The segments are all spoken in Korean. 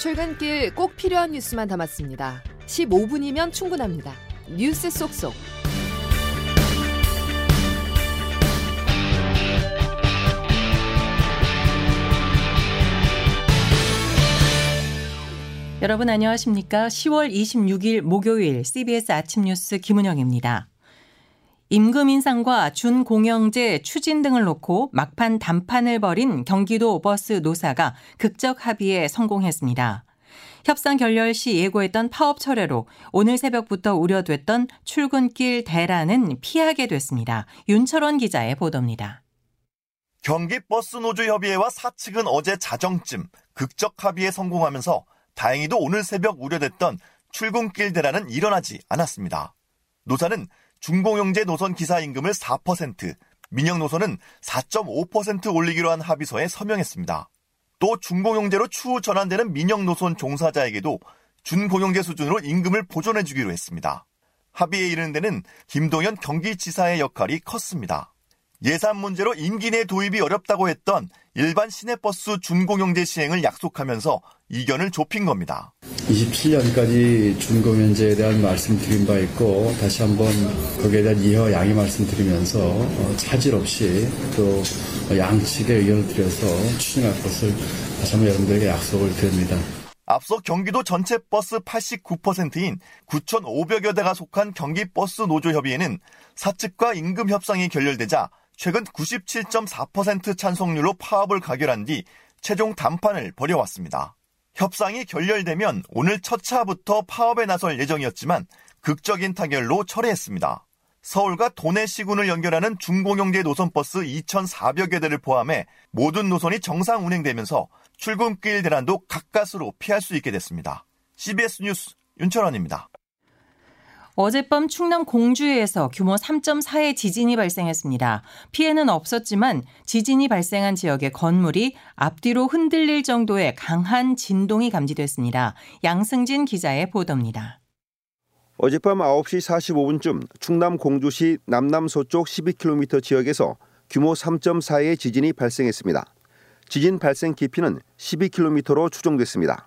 출근길 꼭 필요한 뉴스만 담았습니다. 15분이면 충분합니다. 뉴스 속속. 여러분 안녕하십니까? 10월 26일 목요일 CBS 아침 뉴스 김은영입니다. 임금 인상과 준공영제 추진 등을 놓고 막판 담판을 벌인 경기도 버스 노사가 극적 합의에 성공했습니다. 협상 결렬 시 예고했던 파업 철회로 오늘 새벽부터 우려됐던 출근길 대란은 피하게 됐습니다. 윤철원 기자의 보도입니다. 경기버스노조협의회와 사측은 어제 자정쯤 극적 합의에 성공하면서 다행히도 오늘 새벽 우려됐던 출근길 대란은 일어나지 않았습니다. 노사는 중공영제 노선 기사 임금을 4%, 민영 노선은 4.5% 올리기로 한 합의서에 서명했습니다. 또 중공영제로 추후 전환되는 민영 노선 종사자에게도 준공영제 수준으로 임금을 보존해주기로 했습니다. 합의에 이르는 데는 김동연 경기지사의 역할이 컸습니다. 예산 문제로 임기 내 도입이 어렵다고 했던 일반 시내버스 준공영제 시행을 약속하면서 이견을 좁힌 겁니다. 27년까지 준공연제에 대한 말씀드린 바 있고 다시 한번 거기에 대한 이어 양해 말씀드리면서 어, 차질 없이 또 양측의 의견을 드려서 추진할 것을 다시 한번 여러분들에게 약속을 드립니다. 앞서 경기도 전체 버스 89%인 9,500여 대가 속한 경기버스 노조협의회는 사측과 임금 협상이 결렬되자 최근 97.4% 찬성률로 파업을 가결한 뒤 최종 담판을 벌여왔습니다. 협상이 결렬되면 오늘 첫 차부터 파업에 나설 예정이었지만 극적인 타결로 철회했습니다. 서울과 도내 시군을 연결하는 중공영제 노선버스 2,400여 대를 포함해 모든 노선이 정상 운행되면서 출근길 대란도 가까스로 피할 수 있게 됐습니다. CBS 뉴스 윤철원입니다. 어젯밤 충남 공주에서 규모 3.4의 지진이 발생했습니다. 피해는 없었지만 지진이 발생한 지역의 건물이 앞뒤로 흔들릴 정도의 강한 진동이 감지됐습니다. 양승진 기자의 보도입니다. 어젯밤 9시 45분쯤 충남 공주시 남남서쪽 12km 지역에서 규모 3.4의 지진이 발생했습니다. 지진 발생 깊이는 12km로 추정됐습니다.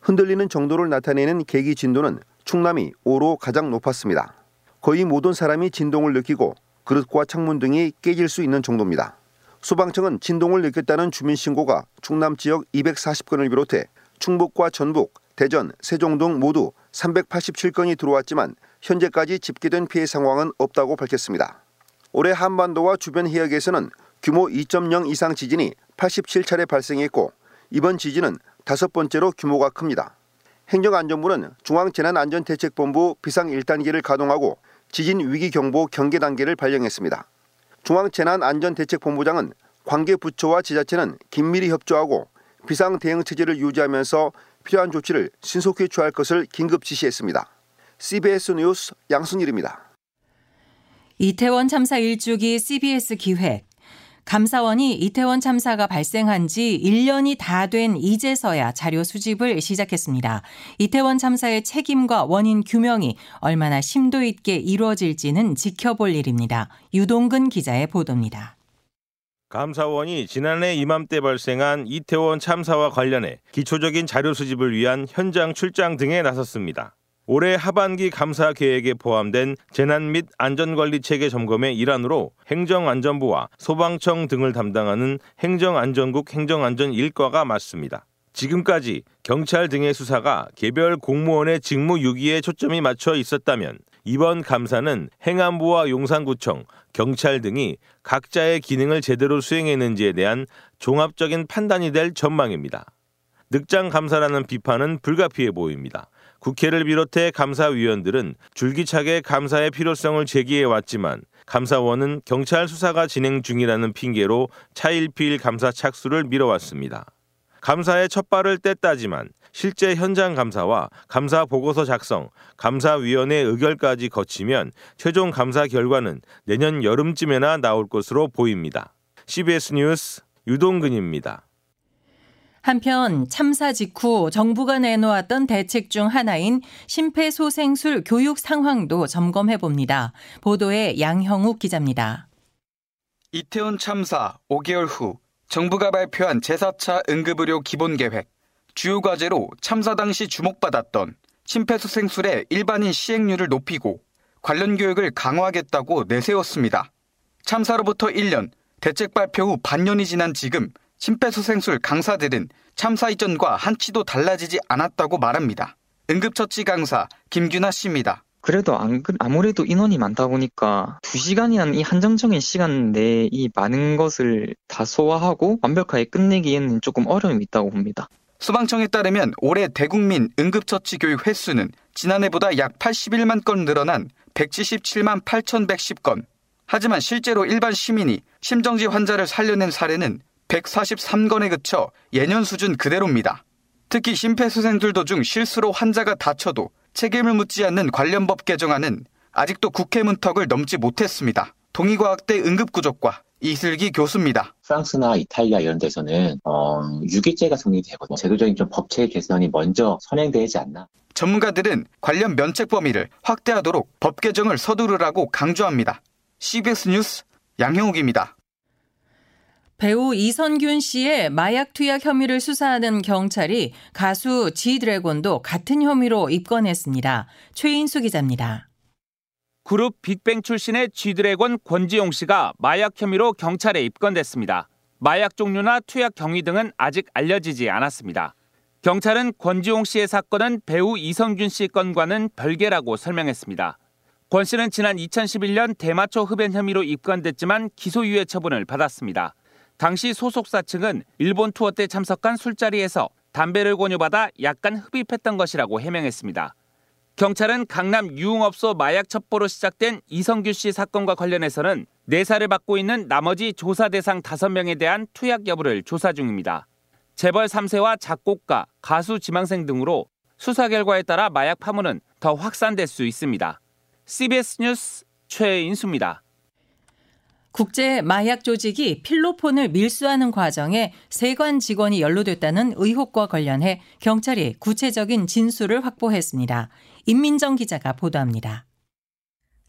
흔들리는 정도를 나타내는 계기 진도는 충남이 5로 가장 높았습니다. 거의 모든 사람이 진동을 느끼고 그릇과 창문 등이 깨질 수 있는 정도입니다. 소방청은 진동을 느꼈다는 주민 신고가 충남 지역 240건을 비롯해 충북과 전북, 대전, 세종 등 모두 387건이 들어왔지만 현재까지 집계된 피해 상황은 없다고 밝혔습니다. 올해 한반도와 주변 해역에서는 규모 2.0 이상 지진이 87차례 발생했고 이번 지진은 다섯 번째로 규모가 큽니다. 행정안전부는 중앙재난안전대책본부 비상 1단계를 가동하고 지진 위기 경보 경계 단계를 발령했습니다. 중앙재난안전대책본부장은 관계 부처와 지자체는 긴밀히 협조하고 비상 대응 체제를 유지하면서 필요한 조치를 신속히 취할 것을 긴급 지시했습니다. CBS 뉴스 양순일입니다. 이태원 참사 일주기 CBS 기획 감사원이 이태원 참사가 발생한 지 1년이 다 된 이제서야 자료 수집을 시작했습니다. 이태원 참사의 책임과 원인 규명이 얼마나 심도 있게 이루어질지는 지켜볼 일입니다. 유동근 기자의 보도입니다. 감사원이 지난해 이맘때 발생한 이태원 참사와 관련해 기초적인 자료 수집을 위한 현장 출장 등에 나섰습니다. 올해 하반기 감사 계획에 포함된 재난 및 안전관리 체계 점검의 일환으로 행정안전부와 소방청 등을 담당하는 행정안전국 행정안전 1과가 맡습니다. 지금까지 경찰 등의 수사가 개별 공무원의 직무 유기에 초점이 맞춰 있었다면 이번 감사는 행안부와 용산구청, 경찰 등이 각자의 기능을 제대로 수행했는지에 대한 종합적인 판단이 될 전망입니다. 늑장 감사라는 비판은 불가피해 보입니다. 국회를 비롯해 감사위원들은 줄기차게 감사의 필요성을 제기해 왔지만 감사원은 경찰 수사가 진행 중이라는 핑계로 차일피일 감사 착수를 미뤄왔습니다. 감사의 첫 발을 뗐다지만 실제 현장 감사와 감사 보고서 작성, 감사위원회 의결까지 거치면 최종 감사 결과는 내년 여름쯤에나 나올 것으로 보입니다. CBS 뉴스 유동근입니다. 한편 참사 직후 정부가 내놓았던 대책 중 하나인 심폐소생술 교육 상황도 점검해 봅니다. 보도에 양형욱 기자입니다. 이태원 참사 5개월 후 정부가 발표한 제4차 응급의료 기본계획 주요 과제로 참사 당시 주목받았던 심폐소생술의 일반인 시행률을 높이고 관련 교육을 강화하겠다고 내세웠습니다. 참사로부터 1년, 대책 발표 후 반년이 지난 지금 심폐소생술 강사들은 참사 이전과 한치도 달라지지 않았다고 말합니다. 응급처치 강사 김규나 씨입니다. 그래도 안, 아무래도 인원이 많다 보니까 2시간이라는 이 한정적인 시간 내에 이 많은 것을 다 소화하고 완벽하게 끝내기에는 조금 어려움이 있다고 봅니다. 소방청에 따르면 올해 대국민 응급처치 교육 횟수는 지난해보다 약 81만 건 늘어난 177만 8,110건. 하지만 실제로 일반 시민이 심정지 환자를 살려낸 사례는 143건에 그쳐 예년 수준 그대로입니다. 특히 심폐소생술 도 중 실수로 환자가 다쳐도 책임을 묻지 않는 관련 법 개정안은 아직도 국회 문턱을 넘지 못했습니다. 동의과학대 응급구조과 이슬기 교수입니다. 프랑스나 이탈리아 이런 데서는 어, 유기죄가 성립되고 제도적인 좀 법체 개선이 먼저 선행되지 않나. 전문가들은 관련 면책 범위를 확대하도록 법 개정을 서두르라고 강조합니다. CBS 뉴스 양형욱입니다. 배우 이선균 씨의 마약 투약 혐의를 수사하는 경찰이 가수 지드래곤도 같은 혐의로 입건했습니다. 최인수 기자입니다. 그룹 빅뱅 출신의 쥐드래곤 권지용 씨가 마약 혐의로 경찰에 입건됐습니다. 마약 종류나 투약 경위 등은 아직 알려지지 않았습니다. 경찰은 권지용 씨의 사건은 배우 이성균 씨 건과는 별개라고 설명했습니다. 권 씨는 지난 2011년 대마초 흡연 혐의로 입건됐지만 기소유예 처분을 받았습니다. 당시 소속사 측은 일본 투어 때 참석한 술자리에서 담배를 권유받아 약간 흡입했던 것이라고 해명했습니다. 경찰은 강남 유흥업소 마약 첩보로 시작된 이성규 씨 사건과 관련해서는 내사를 받고 있는 나머지 조사 대상 5명에 대한 투약 여부를 조사 중입니다. 재벌 3세와 작곡가, 가수 지망생 등으로 수사 결과에 따라 마약 파문은 더 확산될 수 있습니다. CBS 뉴스 최인수입니다. 국제 마약 조직이 필로폰을 밀수하는 과정에 세관 직원이 연루됐다는 의혹과 관련해 경찰이 구체적인 진술을 확보했습니다. 임민정 기자가 보도합니다.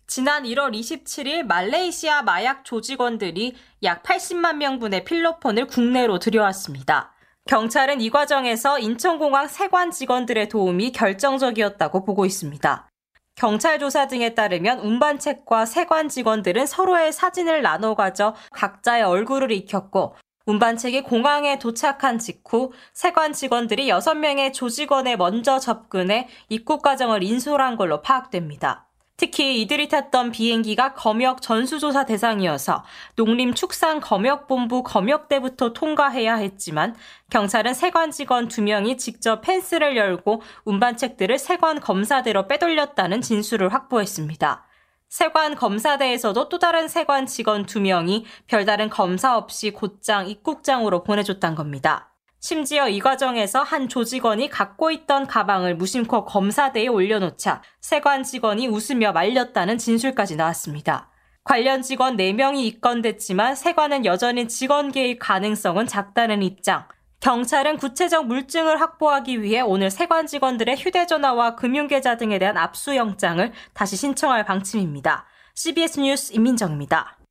지난 1월 27일 말레이시아 마약 조직원들이 약 80만 명분의 필로폰을 국내로 들여왔습니다. 경찰은 이 과정에서 인천공항 세관 직원들의 도움이 결정적이었다고 보고 있습니다. 경찰 조사 등에 따르면 운반책과 세관 직원들은 서로의 사진을 나눠 가져 각자의 얼굴을 익혔고 운반책이 공항에 도착한 직후 세관 직원들이 6명의 조직원에 먼저 접근해 입국 과정을 인솔한 걸로 파악됩니다. 특히 이들이 탔던 비행기가 검역 전수조사 대상이어서 농림축산검역본부 검역대부터 통과해야 했지만 경찰은 세관 직원 2명이 직접 펜스를 열고 운반책들을 세관 검사대로 빼돌렸다는 진술을 확보했습니다. 세관 검사대에서도 또 다른 세관 직원 2명이 별다른 검사 없이 곧장 입국장으로 보내줬단 겁니다. 심지어 이 과정에서 한 조직원이 갖고 있던 가방을 무심코 검사대에 올려놓자 세관 직원이 웃으며 말렸다는 진술까지 나왔습니다. 관련 직원 4명이 입건됐지만 세관은 여전히 직원 개입 가능성은 작다는 입장. 경찰은 구체적 물증을 확보하기 위해 오늘 세관 직원들의 휴대전화와 금융계좌 등에 대한 압수영장을 다시 신청할 방침입니다. CBS 뉴스 임민정입니다.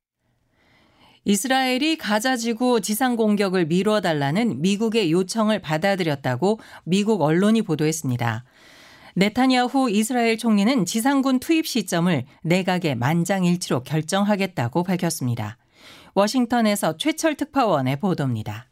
이스라엘이 가자 지구 지상 공격을 미뤄 달라는 미국의 요청을 받아들였다고 미국 언론이 보도했습니다. 네타냐후 이스라엘 총리는 지상군 투입 시점을 내각의 만장일치로 결정하겠다고 밝혔습니다. 워싱턴에서 최철 특파원의 보도입니다.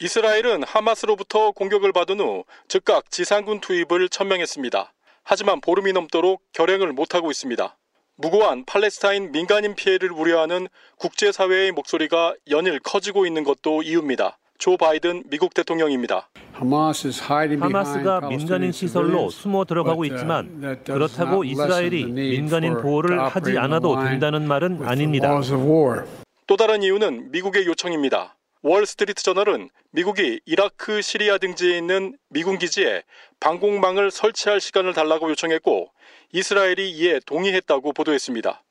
이스라엘은 하마스로부터 공격을 받은 후 즉각 지상군 투입을 천명했습니다. 하지만 보름이 넘도록 결행을 못하고 있습니다. 무고한 팔레스타인 민간인 피해를 우려하는 국제사회의 목소리가 연일 커지고 있는 것도 이유입니다. 조 바이든 미국 대통령입니다. 하마스가 민간인 시설로 숨어 들어가고 있지만 그렇다고 이스라엘이 민간인 보호를 하지 않아도 된다는 말은 아닙니다. 또 다른 이유는 미국의 요청입니다. 월스트리트 저널은 미국이 이라크, 시리아 등지에 있는 미군 기지에 방공망을 설치할 시간을 달라고 요청했고 이스라엘이 이에 동의했다고 보도했습니다.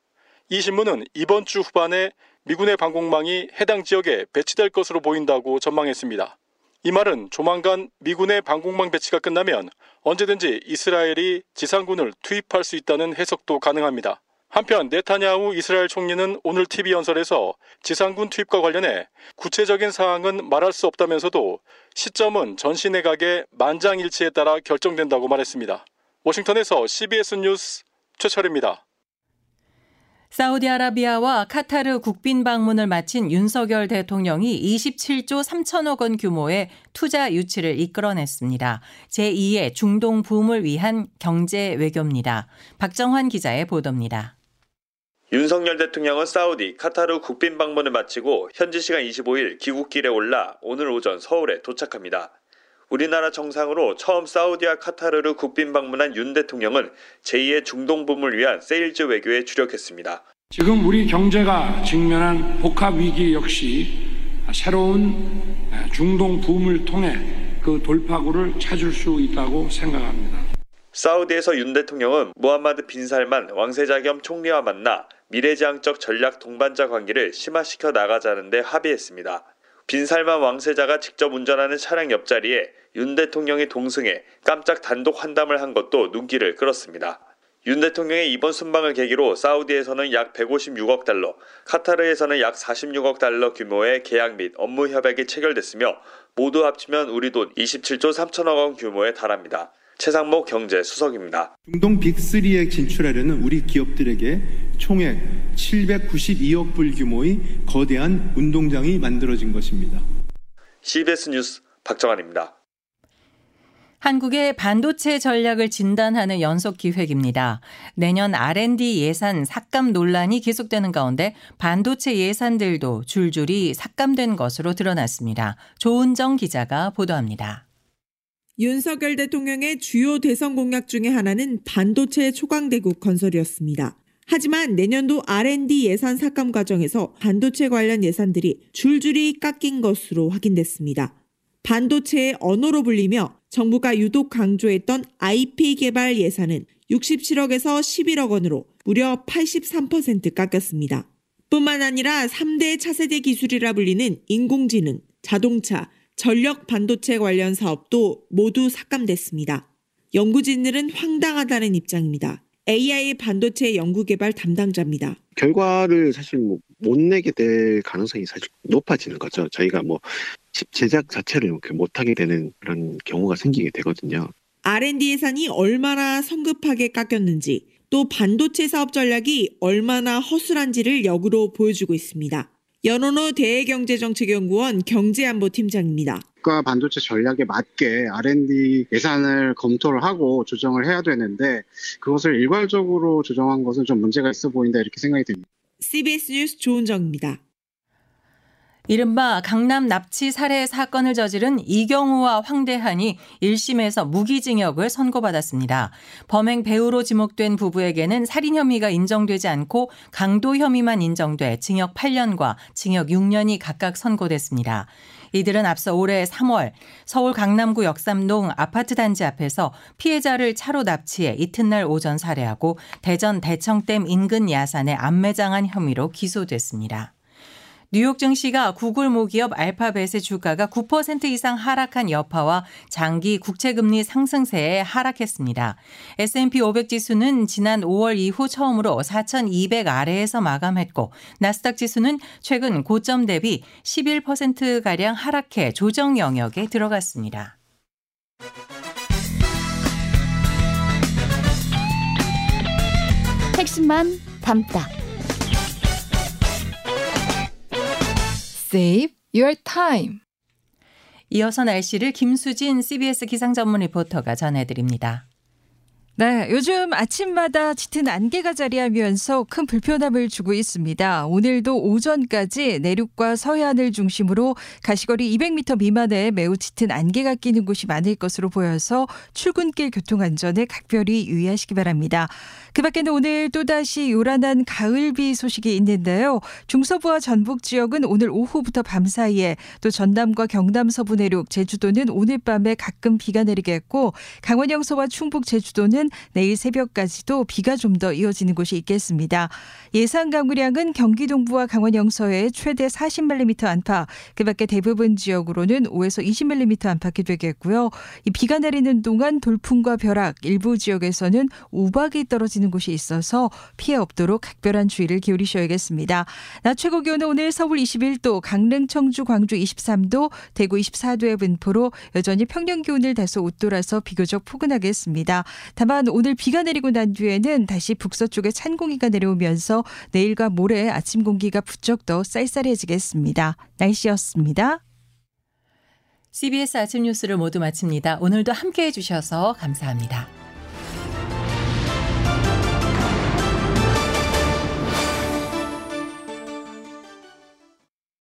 이 신문은 이번 주 후반에 미군의 방공망이 해당 지역에 배치될 것으로 보인다고 전망했습니다. 이 말은 조만간 미군의 방공망 배치가 끝나면 언제든지 이스라엘이 지상군을 투입할 수 있다는 해석도 가능합니다. 한편 네타냐후 이스라엘 총리는 오늘 TV 연설에서 지상군 투입과 관련해 구체적인 사항은 말할 수 없다면서도 시점은 전시 내각의 만장일치에 따라 결정된다고 말했습니다. 워싱턴에서 CBS 뉴스 최철입니다. 사우디아라비아와 카타르 국빈 방문을 마친 윤석열 대통령이 27조 3천억 원 규모의 투자 유치를 이끌어냈습니다. 제2의 중동 붐을 위한 경제 외교입니다. 박정환 기자의 보도입니다. 윤석열 대통령은 사우디, 카타르 국빈 방문을 마치고 현지 시간 25일 귀국길에 올라 오늘 오전 서울에 도착합니다. 우리나라 정상으로 처음 사우디와 카타르를 국빈 방문한 윤 대통령은 제2의 중동 붐을 위한 세일즈 외교에 주력했습니다. 지금 우리 경제가 직면한 복합 위기 역시 새로운 중동 붐을 통해 그 돌파구를 찾을 수 있다고 생각합니다. 사우디에서 윤 대통령은 무함마드 빈 살만 왕세자 겸 총리와 만나 미래지향적 전략 동반자 관계를 심화시켜 나가자는 데 합의했습니다. 빈살만 왕세자가 직접 운전하는 차량 옆자리에 윤 대통령이 동승해 깜짝 단독 환담을 한 것도 눈길을 끌었습니다. 윤 대통령의 이번 순방을 계기로 사우디에서는 약 156억 달러, 카타르에서는 약 46억 달러 규모의 계약 및 업무 협약이 체결됐으며 모두 합치면 우리 돈 27조 3천억 원 규모에 달합니다. 최상목 경제 수석입니다. 중동 빅3에 진출하려는 우리 기업들에게 총액 792억 불 규모의 거대한 운동장이 만들어진 것입니다. CBS 뉴스 박정환입니다. 한국의 반도체 전략을 진단하는 연속 기획입니다. 내년 R&D 예산 삭감 논란이 계속되는 가운데 반도체 예산들도 줄줄이 삭감된 것으로 드러났습니다. 조은정 기자가 보도합니다. 윤석열 대통령의 주요 대선 공약 중의 하나는 반도체 초강대국 건설이었습니다. 하지만 내년도 R&D 예산 삭감 과정에서 반도체 관련 예산들이 줄줄이 깎인 것으로 확인됐습니다. 반도체의 언어로 불리며 정부가 유독 강조했던 IP 개발 예산은 67억에서 11억 원으로 무려 83% 깎였습니다. 뿐만 아니라 3대 차세대 기술이라 불리는 인공지능, 자동차, 전력 반도체 관련 사업도 모두 삭감됐습니다. 연구진들은 황당하다는 입장입니다. AI 반도체 연구개발 담당자입니다. 결과를 사실 뭐 못 내게 될 가능성이 사실 높아지는 거죠. 저희가 뭐 제작 자체를 이렇게 못하게 되는 그런 경우가 생기게 되거든요. R&D 예산이 얼마나 성급하게 깎였는지 또 반도체 사업 전략이 얼마나 허술한지를 역으로 보여주고 있습니다. 연원호 대외경제정책연구원 경제안보팀장입니다. 국가 반도체 전략에 맞게 R&D 예산을 검토를 하고 조정을 해야 되는데 그것을 일괄적으로 조정한 것은 좀 문제가 있어 보인다 이렇게 생각이 듭니다. CBS 뉴스 조은정입니다. 이른바 강남 납치 살해 사건을 저지른 이경우와 황대한이 1심에서 무기징역을 선고받았습니다. 범행 배우로 지목된 부부에게는 살인 혐의가 인정되지 않고 강도 혐의만 인정돼 징역 8년과 징역 6년이 각각 선고됐습니다. 이들은 앞서 올해 3월 서울 강남구 역삼동 아파트 단지 앞에서 피해자를 차로 납치해 이튿날 오전 살해하고 대전 대청댐 인근 야산에 안매장한 혐의로 기소됐습니다. 뉴욕 증시가 구글 모기업 알파벳의 주가가 9% 이상 하락한 여파와 장기 국채금리 상승세에 하락했습니다. S&P 500 지수는 지난 5월 이후 처음으로 4,200 아래에서 마감했고 나스닥 지수는 최근 고점 대비 11%가량 하락해 조정 영역에 들어갔습니다. 핵심만 담다. Save your time. 이어서 날씨를 김수진 CBS 기상 전문 리포터가 전해드립니다. 네, 요즘 아침마다 짙은 안개가 자리하면서 큰 불편함을 주고 있습니다. 오늘도 오전까지 내륙과 서해안을 중심으로 가시거리 200m 미만의 매우 짙은 안개가 끼는 곳이 많을 것으로 보여서 출근길 교통 안전에 각별히 유의하시기 바랍니다. 그 밖에는 오늘 또다시 요란한 가을비 소식이 있는데요. 중서부와 전북 지역은 오늘 오후부터 밤 사이에 또 전남과 경남 서부 내륙, 제주도는 오늘 밤에 가끔 비가 내리겠고 강원 영서와 충북 제주도는 지역에는 내일 새벽까지도 비가 좀 더 이어지는 곳이 있겠습니다. 예상 강우량은 경기 동부와 강원 영서에 최대 40mm 안팎, 그 밖에 대부분 지역으로는 5에서 20mm 안팎이 되겠고요. 이 비가 내리는 동안 돌풍과 벼락, 일부 지역에서는 우박이 떨어지는 곳이 있어서 피해 없도록 각별한 주의를 기울이셔야겠습니다. 낮 최고 기온은 오늘 서울 21도, 강릉, 청주, 광주 23도, 대구 24도의 분포로 여전히 평년 기온을 다소 웃돌아서 비교적 포근하겠습니다. 다만 오늘 비가 내리고 난 뒤에는 다시 북서쪽에 찬 공기가 내려오면서 내일과 모레 아침 공기가 부쩍 더 쌀쌀해지겠습니다. 날씨였습니다. CBS 아침 뉴스를 모두 마칩니다. 오늘도 함께 해주셔서 감사합니다.